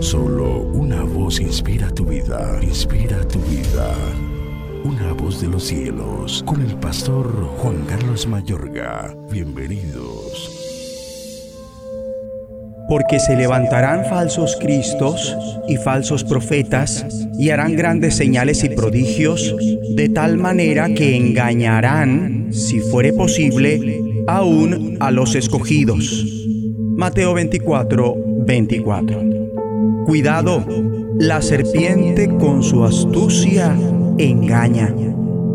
Solo una voz inspira tu vida, inspira tu vida. Una voz de los cielos, con el pastor Juan Carlos Mayorga. Bienvenidos. Porque se levantarán falsos cristos y falsos profetas y harán grandes señales y prodigios, de tal manera que engañarán, si fuere posible, aún a los escogidos. Mateo 24, 24. Cuidado, la serpiente con su astucia engaña.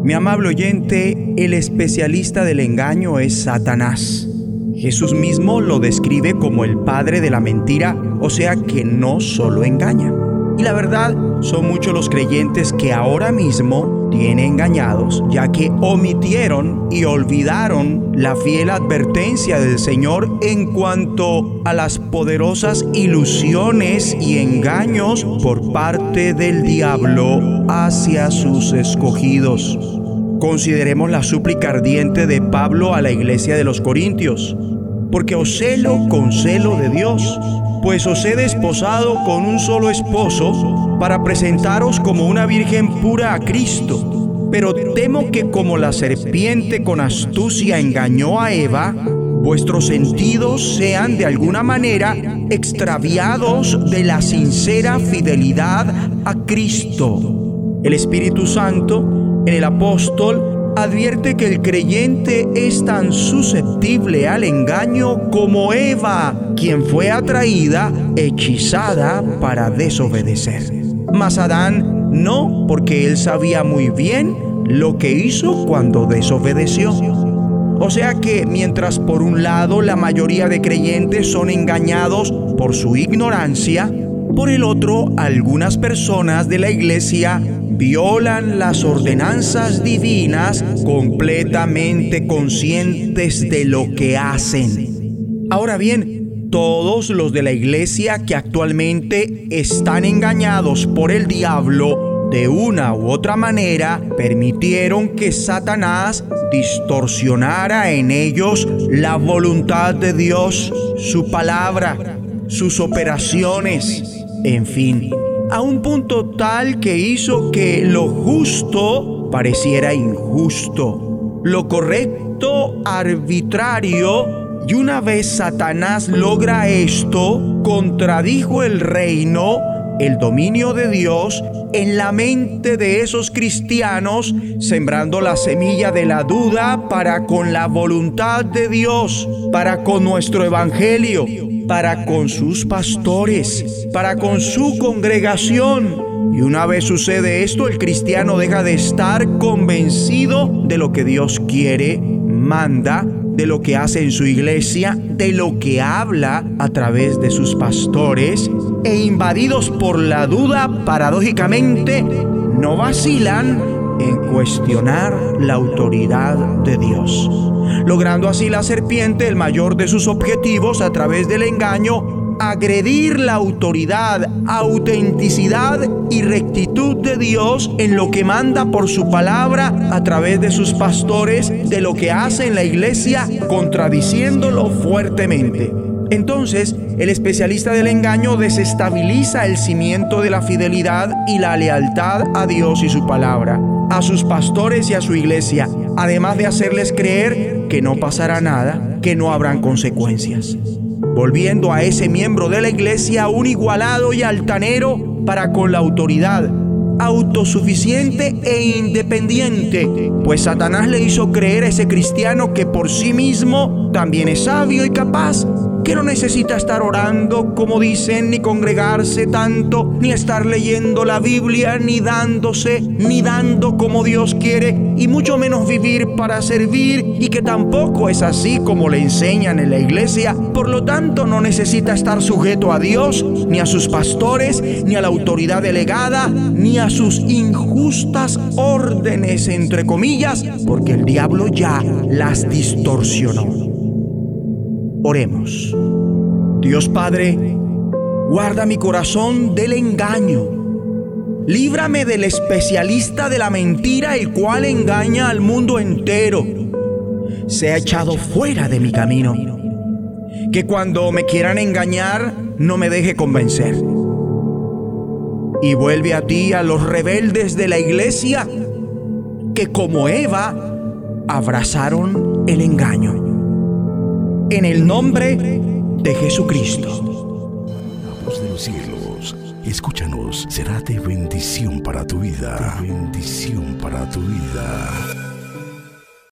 Mi amable oyente, el especialista del engaño es Satanás. Jesús mismo lo describe como el padre de la mentira, o sea que no solo engaña. Y la verdad, son muchos los creyentes que ahora mismo tienen engañados, ya que omitieron y olvidaron la fiel advertencia del Señor en cuanto a las poderosas ilusiones y engaños por parte del diablo hacia sus escogidos. Consideremos la súplica ardiente de Pablo a la iglesia de los Corintios, porque os celo con celo de Dios pues os he desposado con un solo esposo para presentaros como una virgen pura a Cristo. Pero temo que como la serpiente con astucia engañó a Eva, vuestros sentidos sean de alguna manera extraviados de la sincera fidelidad a Cristo. El Espíritu Santo en el apóstol advierte que el creyente es tan susceptible al engaño como Eva, quien fue atraída, hechizada para desobedecer. Mas Adán no, porque él sabía muy bien lo que hizo cuando desobedeció. O sea que mientras por un lado la mayoría de creyentes son engañados por su ignorancia, por el otro algunas personas de la iglesia violan las ordenanzas divinas completamente conscientes de lo que hacen. Ahora bien, todos los de la iglesia que actualmente están engañados por el diablo de una u otra manera permitieron que Satanás distorsionara en ellos la voluntad de Dios, su palabra, sus operaciones, en fin a un punto tal que hizo que lo justo pareciera injusto, lo correcto arbitrario, y una vez Satanás logra esto, contradijo el reino, el dominio de Dios en la mente de esos cristianos, sembrando la semilla de la duda para con la voluntad de Dios, para con nuestro evangelio para con sus pastores, para con su congregación. Y una vez sucede esto, el cristiano deja de estar convencido de lo que Dios quiere, manda, de lo que hace en su iglesia, de lo que habla a través de sus pastores, e invadidos por la duda, paradójicamente, no vacilan en cuestionar la autoridad de Dios. Logrando así la serpiente el mayor de sus objetivos a través del engaño, agredir la autoridad, autenticidad y rectitud de Dios en lo que manda por su palabra a través de sus pastores, de lo que hace en la iglesia, contradiciéndolo fuertemente. Entonces, el especialista del engaño desestabiliza el cimiento de la fidelidad y la lealtad a Dios y su palabra, a sus pastores y a su iglesia, además de hacerles creer que no pasará nada, que no habrán consecuencias. Volviendo a ese miembro de la iglesia, un igualado y altanero para con la autoridad, autosuficiente e independiente, pues Satanás le hizo creer a ese cristiano que por sí mismo también es sabio y capaz que no necesita estar orando, como dicen, ni congregarse tanto, ni estar leyendo la Biblia, ni dándose, ni dando como Dios quiere, y mucho menos vivir para servir, y que tampoco es así como le enseñan en la iglesia. Por lo tanto, no necesita estar sujeto a Dios, ni a sus pastores, ni a la autoridad delegada, ni a sus injustas órdenes, entre comillas, porque el diablo ya las distorsionó. Oremos. Dios Padre, guarda mi corazón del engaño. Líbrame del especialista de la mentira, el cual engaña al mundo entero. Se ha echado fuera de mi camino. Que cuando me quieran engañar, no me deje convencer. Y vuelve a ti a los rebeldes de la iglesia que como Eva abrazaron el engaño. En el nombre de Jesucristo. La voz de los cielos, escúchanos, será de bendición para tu vida. De bendición para tu vida.